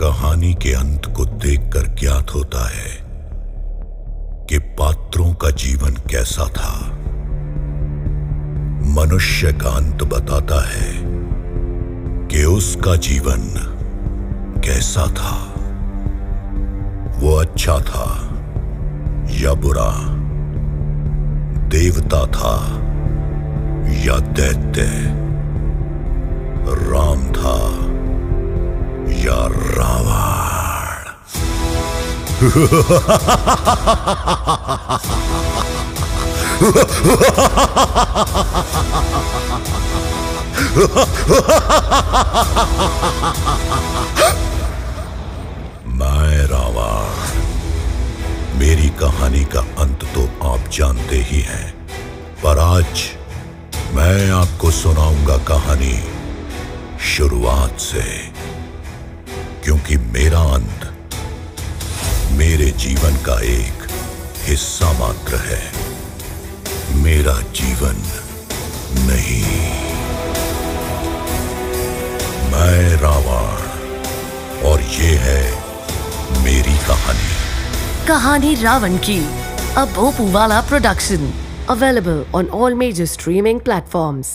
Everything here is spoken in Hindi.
कहानी के अंत को देखकर ज्ञात होता है कि पात्रों का जीवन कैसा था। मनुष्य का अंत बताता है कि उसका जीवन कैसा था। वो अच्छा था या बुरा? देवता था या दैत्य? मैं रावण मेरी कहानी का अंत तो आप जानते ही हैं, पर आज मैं आपको सुनाऊँगा कहानी शुरुआत से, क्योंकि मेरा अंत जीवन का एक हिस्सा मात्र है। मेरा जीवन नहीं। मैं रावण, और ये है मेरी कहानी। कहानी रावण की। अब ओपू वाला production available on all major streaming platforms